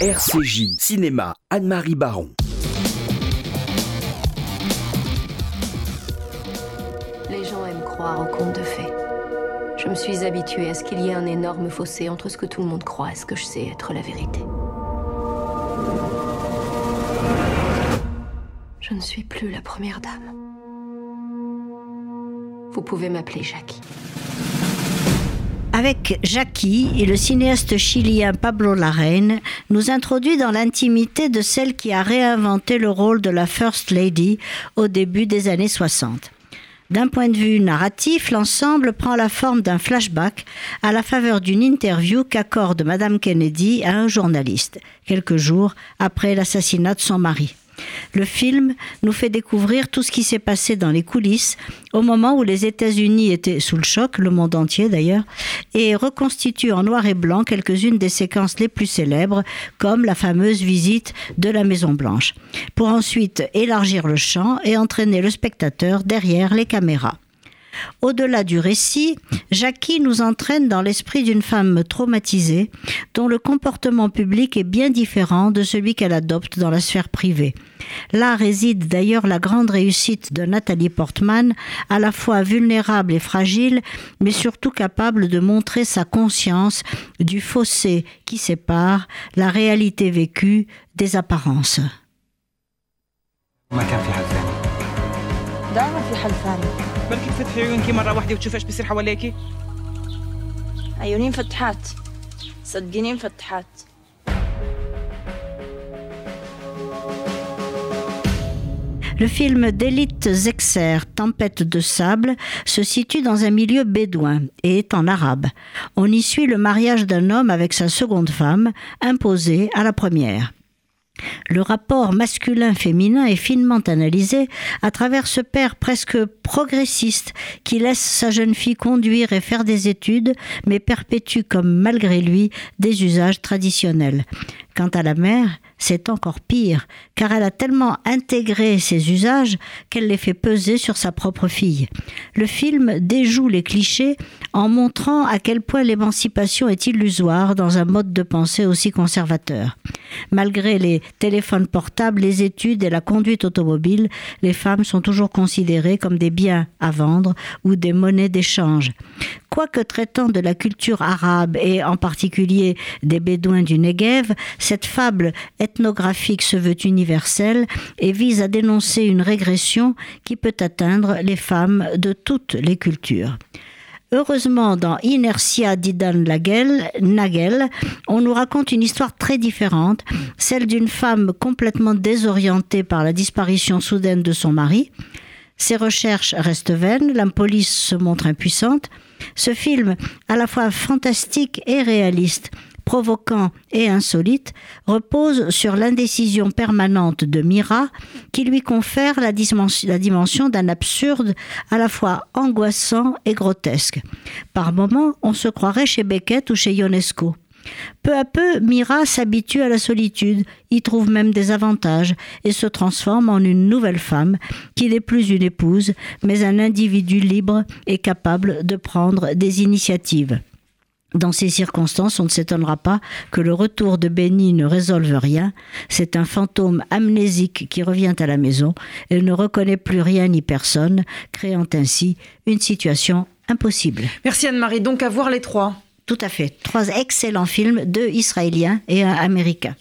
RCJ Cinéma, Anne-Marie Baron. Les gens aiment croire aux contes de fées. Je me suis habituée à ce qu'il y ait un énorme fossé entre ce que tout le monde croit et ce que je sais être la vérité. Je ne suis plus la première dame. Vous pouvez m'appeler Jackie. Avec Jackie et le cinéaste chilien Pablo Larraín nous introduit dans l'intimité de celle qui a réinventé le rôle de la First Lady au début des années 60. D'un point de vue narratif, l'ensemble prend la forme d'un flashback à la faveur d'une interview qu'accorde Madame Kennedy à un journaliste, quelques jours après l'assassinat de son mari. Le film nous fait découvrir tout ce qui s'est passé dans les coulisses au moment où les États-Unis étaient sous le choc, le monde entier d'ailleurs, et reconstitue en noir et blanc quelques-unes des séquences les plus célèbres, comme la fameuse visite de la Maison Blanche, pour ensuite élargir le champ et entraîner le spectateur derrière les caméras. Au-delà du récit, Jackie nous entraîne dans l'esprit d'une femme traumatisée dont le comportement public est bien différent de celui qu'elle adopte dans la sphère privée. Là réside d'ailleurs la grande réussite de Nathalie Portman, à la fois vulnérable et fragile, mais surtout capable de montrer sa conscience du fossé qui sépare la réalité vécue des apparences. بلكي تفتحي عيونك مرة واحدة وتشوفي ايش بيصير حواليكي عيوني مفتحات صدقيني مفتحات Le film d'Élite Zexer, Tempête de sable, se situe dans un milieu bédouin et est en arabe. On y suit le mariage d'un homme avec sa seconde femme, imposée à la première. Le rapport masculin-féminin est finement analysé à travers ce père presque progressiste qui laisse sa jeune fille conduire et faire des études, mais perpétue comme malgré lui des usages traditionnels. Quant à la mère, c'est encore pire, car elle a tellement intégré ces usages qu'elle les fait peser sur sa propre fille. Le film déjoue les clichés en montrant à quel point l'émancipation est illusoire dans un mode de pensée aussi conservateur. Malgré les téléphones portables, les études et la conduite automobile, les femmes sont toujours considérées comme des biens à vendre ou des monnaies d'échange. Quoique traitant de la culture arabe et en particulier des Bédouins du Negev, cette fable ethnographique se veut universelle et vise à dénoncer une régression qui peut atteindre les femmes de toutes les cultures. Heureusement, dans Inertia d'Idan Nagel, on nous raconte une histoire très différente, celle d'une femme complètement désorientée par la disparition soudaine de son mari. Ses recherches restent vaines, la police se montre impuissante. Ce film, à la fois fantastique et réaliste, provoquant et insolite, repose sur l'indécision permanente de Mira qui lui confère la dimension, d'un absurde à la fois angoissant et grotesque. Par moments, on se croirait chez Beckett ou chez Ionesco. Peu à peu, Mira s'habitue à la solitude, y trouve même des avantages et se transforme en une nouvelle femme qui n'est plus une épouse, mais un individu libre et capable de prendre des initiatives. Dans ces circonstances, on ne s'étonnera pas que le retour de Benny ne résolve rien. C'est un fantôme amnésique qui revient à la maison et ne reconnaît plus rien ni personne, créant ainsi une situation impossible. Merci Anne-Marie. Donc à voir les trois. Tout à fait. Trois excellents films, deux israéliens et un américain.